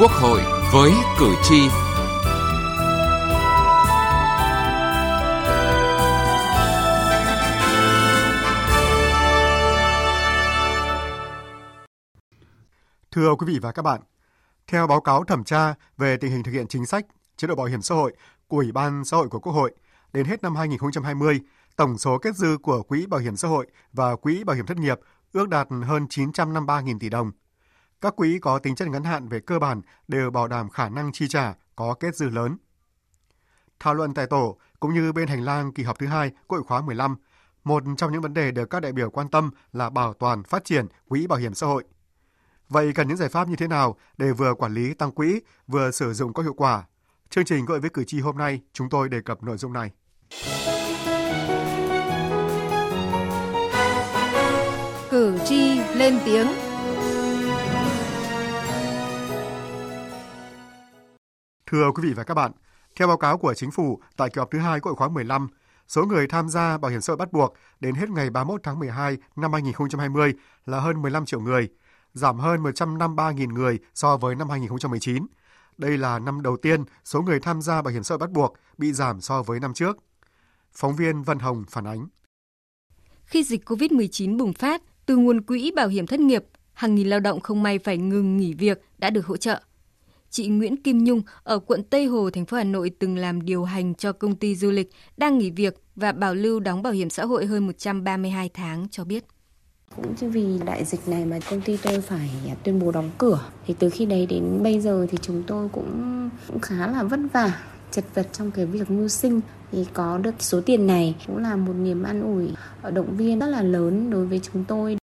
Quốc hội với cử tri. Thưa quý vị và các bạn, theo báo cáo thẩm tra về tình hình thực hiện chính sách chế độ bảo hiểm xã hội của Ủy ban xã hội của Quốc hội, đến hết năm 2020, tổng số kết dư của Quỹ Bảo hiểm xã hội và Quỹ Bảo hiểm thất nghiệp ước đạt hơn 953.000 tỷ đồng. Các quỹ có tính chất ngắn hạn về cơ bản đều bảo đảm khả năng chi trả có kết dư lớn. Thảo luận tại tổ cũng như bên hành lang kỳ họp thứ hai Quốc hội khóa 15, một trong những vấn đề được các đại biểu quan tâm là bảo toàn phát triển quỹ bảo hiểm xã hội. Vậy cần những giải pháp như thế nào để vừa quản lý tăng quỹ, vừa sử dụng có hiệu quả? Chương trình gọi với cử tri hôm nay, chúng tôi đề cập nội dung này. Cử tri lên tiếng. Thưa quý vị và các bạn, theo báo cáo của Chính phủ tại kỳ họp thứ hai Quốc hội khóa 15, số người tham gia bảo hiểm xã hội bắt buộc đến hết ngày 31 tháng 12 năm 2020 là hơn 15 triệu người, giảm hơn 153.000 người so với năm 2019. Đây là năm đầu tiên số người tham gia bảo hiểm xã hội bắt buộc bị giảm so với năm trước. Phóng viên Vân Hồng phản ánh. Khi dịch COVID-19 bùng phát, từ nguồn quỹ bảo hiểm thất nghiệp, hàng nghìn lao động không may phải ngừng nghỉ việc đã được hỗ trợ. Chị Nguyễn Kim Nhung ở quận Tây Hồ, thành phố Hà Nội từng làm điều hành cho công ty du lịch, đang nghỉ việc và bảo lưu đóng bảo hiểm xã hội hơn 132 tháng cho biết. Cũng chỉ vì đại dịch này mà công ty tôi phải tuyên bố đóng cửa. Thì từ khi đấy đến bây giờ thì chúng tôi cũng, cũng khá là vất vả chật vật trong cái việc mưu sinh thì có được số tiền này cũng là một niềm an ủi động viên rất là lớn đối với chúng tôi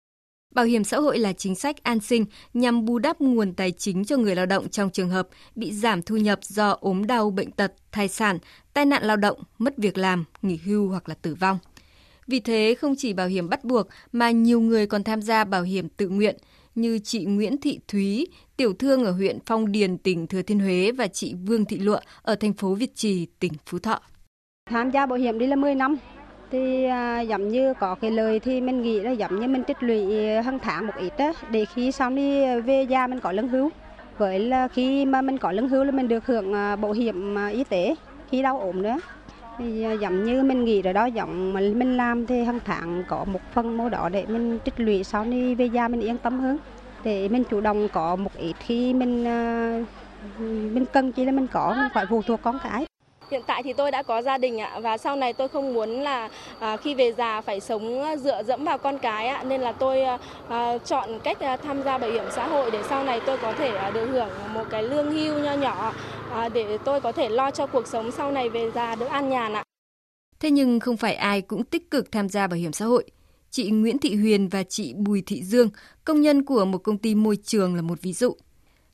Bảo hiểm xã hội là chính sách an sinh nhằm bù đắp nguồn tài chính cho người lao động trong trường hợp bị giảm thu nhập do ốm đau, bệnh tật, thai sản, tai nạn lao động, mất việc làm, nghỉ hưu hoặc là tử vong. Vì thế, không chỉ bảo hiểm bắt buộc mà nhiều người còn tham gia bảo hiểm tự nguyện như chị Nguyễn Thị Thúy, tiểu thương ở huyện Phong Điền, tỉnh Thừa Thiên Huế và chị Vương Thị Lụa ở thành phố Việt Trì, tỉnh Phú Thọ. Tham gia bảo hiểm đi là 10 năm, thì à, giống như có cái lời thì mình nghĩ là giống như mình tích lũy à, hàng tháng một ít đó, để khi xong đi về già mình có lương hưu. Với là khi mà mình có lương hưu là mình được hưởng à, bảo hiểm à, y tế khi đau ốm nữa. Thì giống như mình nghĩ rồi đó giống mà mình làm thì hàng tháng có một phần mô đó để mình tích lũy sau đi về già mình yên tâm hơn. Để mình chủ động có một ít khi mình mình cần chỉ là mình có mình phải phụ thuộc con cái. Hiện tại thì tôi đã có gia đình ạ và sau này tôi không muốn là à, khi về già phải sống à, dựa dẫm vào con cái ạ nên là tôi à, chọn cách tham gia bảo hiểm xã hội để sau này tôi có thể được hưởng một cái lương hưu nho nhỏ để tôi có thể lo cho cuộc sống sau này về già được an nhàn ạ. Thế nhưng không phải ai cũng tích cực tham gia bảo hiểm xã hội. Chị Nguyễn Thị Huyền và chị Bùi Thị Dương, công nhân của một công ty môi trường là một ví dụ.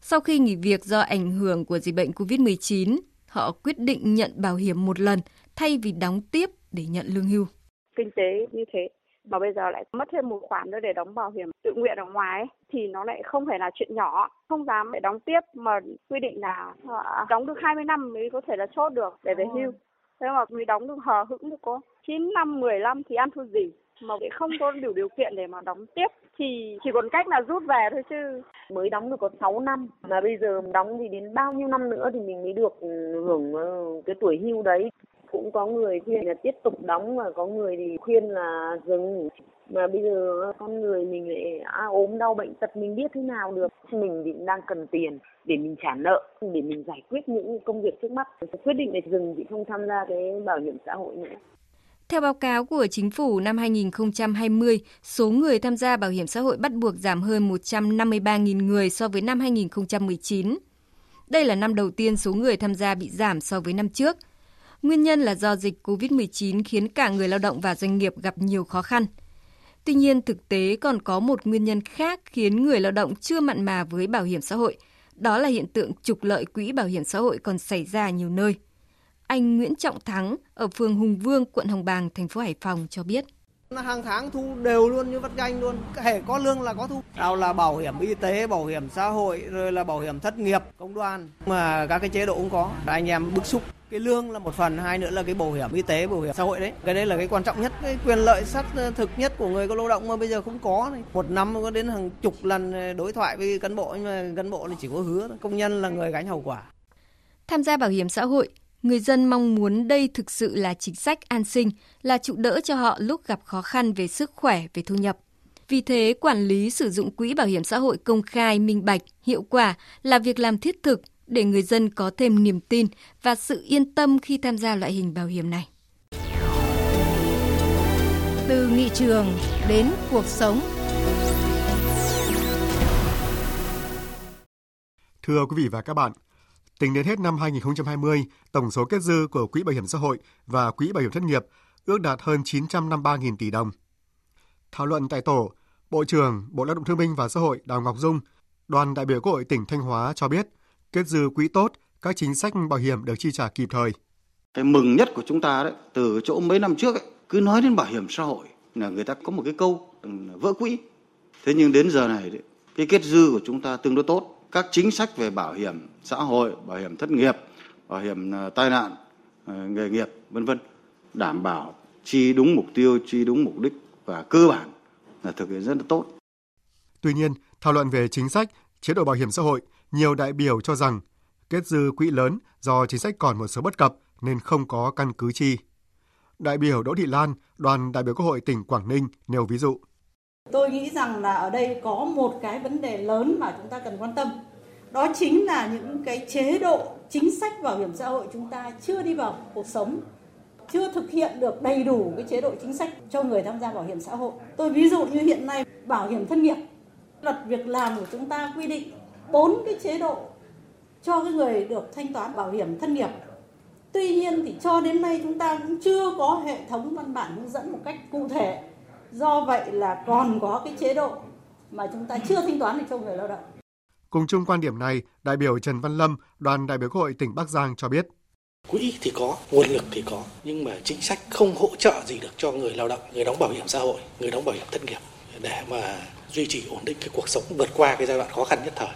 Sau khi nghỉ việc do ảnh hưởng của dịch bệnh COVID-19, họ quyết định nhận bảo hiểm một lần thay vì đóng tiếp để nhận lương hưu. Kinh tế như thế mà bây giờ lại mất thêm một khoản nữa để đóng bảo hiểm tự nguyện ở ngoài thì nó lại không phải là chuyện nhỏ. Không dám để đóng tiếp mà quy định là à, đóng được 20 năm mới có thể là chốt được để về hưu. Thế mà mới đóng được hờ hững được có 9 năm 10 năm thì ăn thua gì mà để không có đủ điều kiện để mà đóng tiếp thì chỉ còn cách là rút về thôi chứ. Mới đóng được có 6 năm mà bây giờ đóng thì đến bao nhiêu năm nữa thì mình mới được ừ, hưởng ờ, cái tuổi hưu đấy. Cũng có người khuyên là tiếp tục đóng và có người thì khuyên là dừng. Mà bây giờ ờ, con người mình lại à, ốm đau bệnh tật mình biết thế nào được. Mình thì đang cần tiền để mình trả nợ để mình giải quyết những công việc trước mắt. Quyết định để dừng thì không tham gia cái bảo hiểm xã hội nữa theo báo cáo của chính phủ năm 2020, số người tham gia bảo hiểm xã hội bắt buộc giảm hơn 153.000 người so với năm 2019. Đây là năm đầu tiên số người tham gia bị giảm so với năm trước. Nguyên nhân là do dịch COVID-19 khiến cả người lao động và doanh nghiệp gặp nhiều khó khăn. Tuy nhiên, thực tế còn có một nguyên nhân khác khiến người lao động chưa mặn mà với bảo hiểm xã hội. Đó là hiện tượng trục lợi quỹ bảo hiểm xã hội còn xảy ra nhiều nơi. Anh Nguyễn Trọng Thắng ở phường Hùng Vương, quận Hồng Bàng, thành phố Hải Phòng cho biết. Hàng tháng thu đều luôn như vắt ganh luôn, hệ có lương là có thu. Nào là bảo hiểm y tế, bảo hiểm xã hội, rồi là bảo hiểm thất nghiệp, công đoàn. Mà các cái chế độ cũng có, anh em bức xúc. cái lương là một phần hai nữa là cái bảo hiểm y tế bảo hiểm xã hội đấy cái đấy là cái quan trọng nhất cái quyền lợi sát thực nhất của người có lao động mà bây giờ không có này. một năm có đến hàng chục lần đối thoại với cán bộ nhưng mà cán bộ thì chỉ có hứa công nhân là người gánh hậu quả tham gia bảo hiểm xã hội người dân mong muốn đây thực sự là chính sách an sinh là trụ đỡ cho họ lúc gặp khó khăn về sức khỏe về thu nhập vì thế, quản lý sử dụng quỹ bảo hiểm xã hội công khai, minh bạch, hiệu quả là việc làm thiết thực để người dân có thêm niềm tin và sự yên tâm khi tham gia loại hình bảo hiểm này. Từ nghị trường đến cuộc sống. Thưa quý vị và các bạn, tính đến hết năm 2020, tổng số kết dư của Quỹ Bảo hiểm xã hội và Quỹ Bảo hiểm thất nghiệp ước đạt hơn 953.000 tỷ đồng. Thảo luận tại tổ, Bộ trưởng Bộ Lao động Thương binh và Xã hội Đào Ngọc Dung, đoàn đại biểu Quốc hội tỉnh Thanh Hóa cho biết, kết dư quỹ tốt, các chính sách bảo hiểm được chi trả kịp thời. Cái mừng nhất của chúng ta đấy, từ chỗ mấy năm trước ấy, cứ nói đến bảo hiểm xã hội là người ta có một cái câu vỡ quỹ. Thế nhưng đến giờ này đấy, cái kết dư của chúng ta tương đối tốt. Các chính sách về bảo hiểm xã hội, bảo hiểm thất nghiệp, bảo hiểm ờ, tai nạn, ờ, nghề nghiệp, vân vân đảm bảo chi đúng mục tiêu, chi đúng mục đích và cơ bản là thực hiện rất là tốt. Tuy nhiên, thảo luận về chính sách, chế độ bảo hiểm xã hội, nhiều đại biểu cho rằng kết dư quỹ lớn do chính sách còn một số bất cập nên không có căn cứ chi. Đại biểu Đỗ Thị Lan, đoàn đại biểu Quốc hội tỉnh Quảng Ninh nêu ví dụ. Tôi nghĩ rằng là ở đây có một cái vấn đề lớn mà chúng ta cần quan tâm. Đó chính là những cái chế độ chính sách bảo hiểm xã hội chúng ta chưa đi vào cuộc sống chưa thực hiện được đầy đủ cái chế độ chính sách cho người tham gia bảo hiểm xã hội. Tôi ví dụ như hiện nay bảo hiểm thất nghiệp, luật việc làm của chúng ta quy định bốn cái chế độ cho cái người được thanh toán bảo hiểm thất nghiệp. Tuy nhiên thì cho đến nay chúng ta cũng chưa có hệ thống văn bản hướng dẫn một cách cụ thể. Do vậy là còn có cái chế độ mà chúng ta chưa thanh toán được cho người lao động. Cùng chung quan điểm này, đại biểu Trần Văn Lâm, đoàn đại biểu Quốc hội tỉnh Bắc Giang cho biết Quỹ thì có, nguồn lực thì có, nhưng mà chính sách không hỗ trợ gì được cho người lao động, người đóng bảo hiểm xã hội, người đóng bảo hiểm thất nghiệp để mà duy trì ổn định cái cuộc sống vượt qua cái giai đoạn khó khăn nhất thời.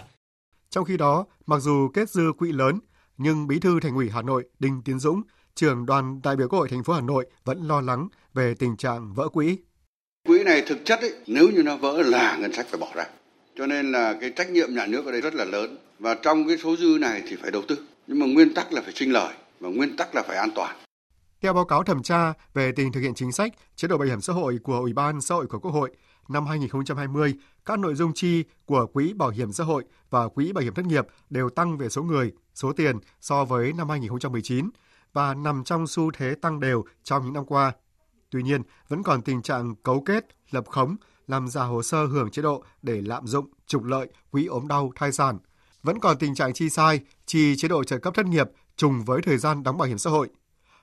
Trong khi đó, mặc dù kết dư quỹ lớn, nhưng Bí thư Thành ủy Hà Nội Đinh Tiến Dũng, trưởng đoàn đại biểu Quốc hội thành phố Hà Nội vẫn lo lắng về tình trạng vỡ quỹ. Quỹ này thực chất ấy, nếu như nó vỡ là ngân sách phải bỏ ra. Cho nên là cái trách nhiệm nhà nước ở đây rất là lớn và trong cái số dư này thì phải đầu tư. Nhưng mà nguyên tắc là phải sinh lời và nguyên tắc là phải an toàn. Theo báo cáo thẩm tra về tình thực hiện chính sách, chế độ bảo hiểm xã hội của Ủy ban xã hội của Quốc hội năm 2020, các nội dung chi của Quỹ Bảo hiểm xã hội và Quỹ Bảo hiểm thất nghiệp đều tăng về số người, số tiền so với năm 2019 và nằm trong xu thế tăng đều trong những năm qua. Tuy nhiên, vẫn còn tình trạng cấu kết, lập khống, làm giả hồ sơ hưởng chế độ để lạm dụng, trục lợi, quỹ ốm đau, thai sản. Vẫn còn tình trạng chi sai, chi chế độ trợ cấp thất nghiệp trùng với thời gian đóng bảo hiểm xã hội.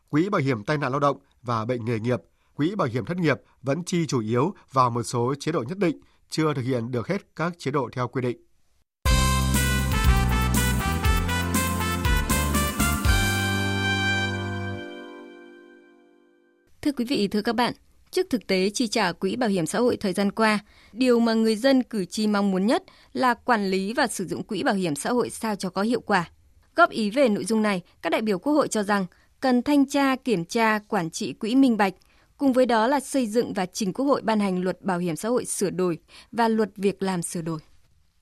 Quỹ bảo hiểm tai nạn lao động và bệnh nghề nghiệp, quỹ bảo hiểm thất nghiệp vẫn chi chủ yếu vào một số chế độ nhất định, chưa thực hiện được hết các chế độ theo quy định. Thưa quý vị, thưa các bạn, trước thực tế chi trả quỹ bảo hiểm xã hội thời gian qua, điều mà người dân cử tri mong muốn nhất là quản lý và sử dụng quỹ bảo hiểm xã hội sao cho có hiệu quả. Góp ý về nội dung này, các đại biểu Quốc hội cho rằng cần thanh tra, kiểm tra, quản trị quỹ minh bạch, cùng với đó là xây dựng và trình Quốc hội ban hành luật bảo hiểm xã hội sửa đổi và luật việc làm sửa đổi.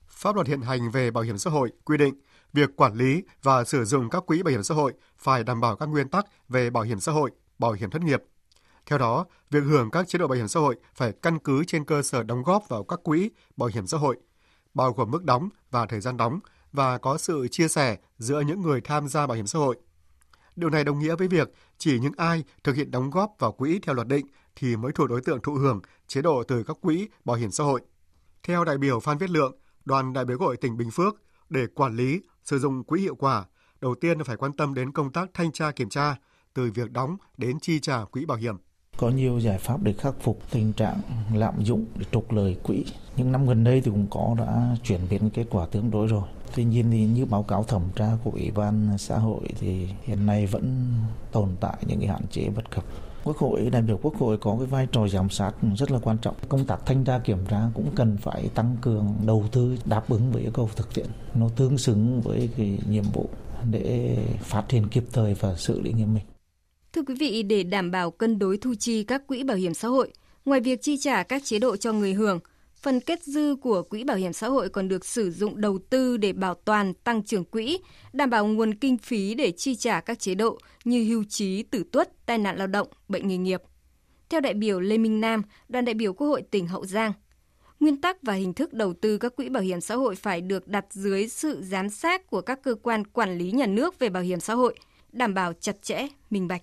Pháp luật hiện hành về bảo hiểm xã hội quy định việc quản lý và sử dụng các quỹ bảo hiểm xã hội phải đảm bảo các nguyên tắc về bảo hiểm xã hội, bảo hiểm thất nghiệp. Theo đó, việc hưởng các chế độ bảo hiểm xã hội phải căn cứ trên cơ sở đóng góp vào các quỹ bảo hiểm xã hội, bao gồm mức đóng và thời gian đóng, và có sự chia sẻ giữa những người tham gia bảo hiểm xã hội. Điều này đồng nghĩa với việc chỉ những ai thực hiện đóng góp vào quỹ theo luật định thì mới thuộc đối tượng thụ hưởng chế độ từ các quỹ bảo hiểm xã hội. Theo đại biểu Phan Viết Lượng, đoàn đại biểu Quốc hội tỉnh Bình Phước, để quản lý, sử dụng quỹ hiệu quả, đầu tiên phải quan tâm đến công tác thanh tra kiểm tra, từ việc đóng đến chi trả quỹ bảo hiểm có nhiều giải pháp để khắc phục tình trạng lạm dụng để trục lời quỹ. Những năm gần đây thì cũng có đã chuyển biến kết quả tương đối rồi. Tuy nhiên thì như báo cáo thẩm tra của Ủy ban xã hội thì hiện nay vẫn tồn tại những cái hạn chế bất cập. Quốc hội, đại biểu Quốc hội có cái vai trò giám sát rất là quan trọng. Công tác thanh tra kiểm tra cũng cần phải tăng cường đầu tư đáp ứng với yêu cầu thực tiễn. Nó tương xứng với cái nhiệm vụ để phát hiện kịp thời và xử lý nghiêm minh. Thưa quý vị, để đảm bảo cân đối thu chi các quỹ bảo hiểm xã hội, ngoài việc chi trả các chế độ cho người hưởng, phần kết dư của quỹ bảo hiểm xã hội còn được sử dụng đầu tư để bảo toàn tăng trưởng quỹ, đảm bảo nguồn kinh phí để chi trả các chế độ như hưu trí, tử tuất, tai nạn lao động, bệnh nghề nghiệp. Theo đại biểu Lê Minh Nam, đoàn đại biểu Quốc hội tỉnh Hậu Giang, nguyên tắc và hình thức đầu tư các quỹ bảo hiểm xã hội phải được đặt dưới sự giám sát của các cơ quan quản lý nhà nước về bảo hiểm xã hội, đảm bảo chặt chẽ, minh bạch.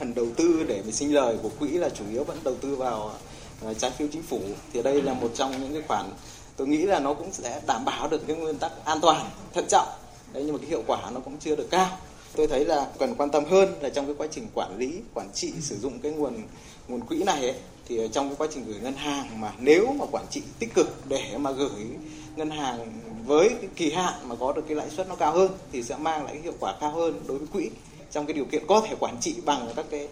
Phần đầu tư để sinh lời của quỹ là chủ yếu vẫn đầu tư vào ờ, trái phiếu chính phủ. Thì đây là một trong những cái khoản tôi nghĩ là nó cũng sẽ đảm bảo được cái nguyên tắc an toàn thận trọng. Đấy nhưng mà cái hiệu quả nó cũng chưa được cao. Tôi thấy là cần quan tâm hơn là trong cái quá trình quản lý quản trị sử dụng cái nguồn nguồn quỹ này ấy, thì trong cái quá trình gửi ngân hàng mà nếu mà quản trị tích cực để mà gửi ngân hàng với cái kỳ hạn mà có được cái lãi suất nó cao hơn thì sẽ mang lại cái hiệu quả cao hơn đối với quỹ trong cái điều kiện có thể quản trị bằng các cái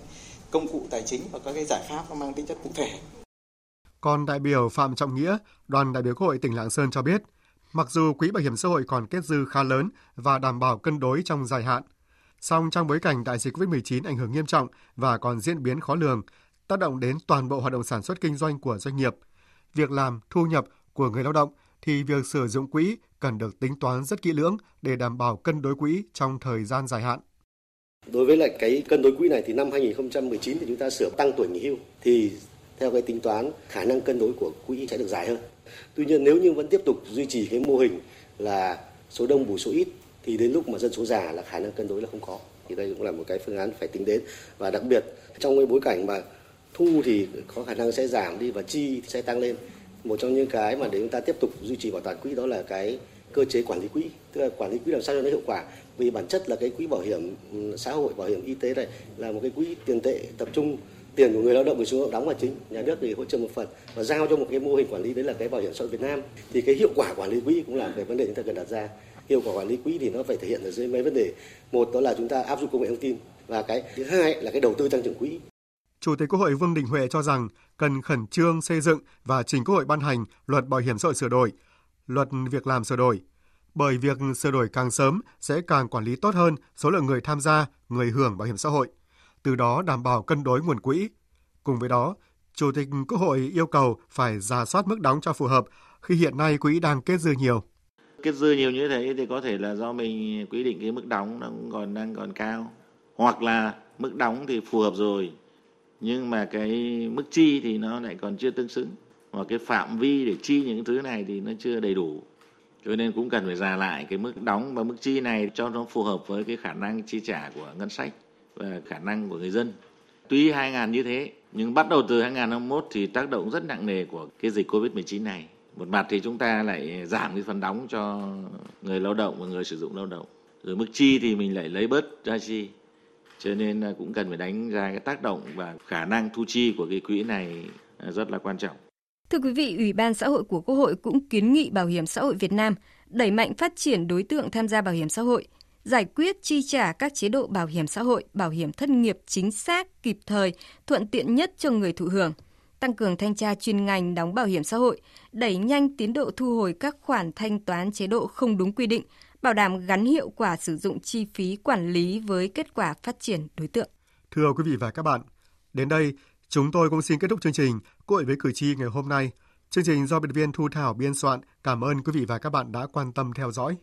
công cụ tài chính và các cái giải pháp nó mang tính chất cụ thể. Còn đại biểu Phạm Trọng Nghĩa, đoàn đại biểu Quốc hội tỉnh Lạng Sơn cho biết, mặc dù quỹ bảo hiểm xã hội còn kết dư khá lớn và đảm bảo cân đối trong dài hạn, song trong bối cảnh đại dịch COVID-19 ảnh hưởng nghiêm trọng và còn diễn biến khó lường, tác động đến toàn bộ hoạt động sản xuất kinh doanh của doanh nghiệp, việc làm, thu nhập của người lao động thì việc sử dụng quỹ cần được tính toán rất kỹ lưỡng để đảm bảo cân đối quỹ trong thời gian dài hạn. Đối với lại cái cân đối quỹ này thì năm 2019 thì chúng ta sửa tăng tuổi nghỉ hưu thì theo cái tính toán, khả năng cân đối của quỹ sẽ được dài hơn. Tuy nhiên nếu như vẫn tiếp tục duy trì cái mô hình là số đông bù số ít, thì đến lúc mà dân số già là khả năng cân đối là không có. Thì đây cũng là một cái phương án phải tính đến và đặc biệt, trong cái bối cảnh mà thu thì có khả năng sẽ giảm đi và chi sẽ tăng lên. Một trong những cái mà để chúng ta tiếp tục duy trì bảo toàn quỹ đó là cái cơ chế quản lý quỹ, tức là quản lý quỹ làm sao cho nó hiệu quả. Vì bản chất là cái quỹ bảo hiểm ừ, xã hội, bảo hiểm y tế này là một cái quỹ tiền tệ tập trung tiền của người lao động người sử dụng đóng vào chính nhà nước thì hỗ trợ một phần và giao cho một cái mô hình quản lý đấy là cái bảo hiểm xã hội Việt Nam. Thì cái hiệu quả quản lý quỹ cũng là cái vấn đề chúng ta cần đặt ra. Hiệu quả quản lý quỹ thì nó phải thể hiện ở dưới mấy vấn đề. Một đó là chúng ta áp dụng công nghệ thông tin và cái thứ hai là cái đầu tư tăng trưởng quỹ. Chủ tịch Quốc hội Vương Đình Huệ cho rằng cần khẩn trương xây dựng và trình Quốc hội ban hành luật bảo hiểm xã hội sửa đổi, luật việc làm sửa đổi. Bởi việc sửa đổi càng sớm sẽ càng quản lý tốt hơn số lượng người tham gia, người hưởng bảo hiểm xã hội, từ đó đảm bảo cân đối nguồn quỹ. Cùng với đó, Chủ tịch Quốc hội yêu cầu phải giả soát mức đóng cho phù hợp khi hiện nay quỹ đang kết dư nhiều. Kết dư nhiều như thế thì có thể là do mình quy định cái mức đóng nó còn đang còn cao hoặc là mức đóng thì phù hợp rồi nhưng mà cái mức chi thì nó lại còn chưa tương xứng hoặc cái phạm vi để chi những thứ này thì nó chưa đầy đủ cho nên cũng cần phải giả lại cái mức đóng và mức chi này cho nó phù hợp với cái khả năng chi trả của ngân sách và khả năng của người dân tuy 2000 như thế, nhưng bắt đầu từ 2021 thì tác động rất nặng nề của cái dịch Covid-19 này. Một mặt thì chúng ta lại giảm cái phần đóng cho người lao động và người sử dụng lao động. Rồi mức chi thì mình lại lấy bớt ra chi cho nên cũng cần phải đánh giá cái tác động và khả năng thu chi của cái quỹ này rất là quan trọng. Thưa quý vị, Ủy ban xã hội của Quốc hội cũng kiến nghị Bảo hiểm xã hội Việt Nam đẩy mạnh phát triển đối tượng tham gia bảo hiểm xã hội, giải quyết chi trả các chế độ bảo hiểm xã hội, bảo hiểm thất nghiệp chính xác, kịp thời, thuận tiện nhất cho người thụ hưởng, tăng cường thanh tra chuyên ngành đóng bảo hiểm xã hội, đẩy nhanh tiến độ thu hồi các khoản thanh toán chế độ không đúng quy định, bảo đảm gắn hiệu quả sử dụng chi phí quản lý với kết quả phát triển đối tượng. Thưa quý vị và các bạn, đến đây chúng tôi cũng xin kết thúc chương trình Cội với cử tri ngày hôm nay. Chương trình do biên viên Thu Thảo biên soạn. Cảm ơn quý vị và các bạn đã quan tâm theo dõi.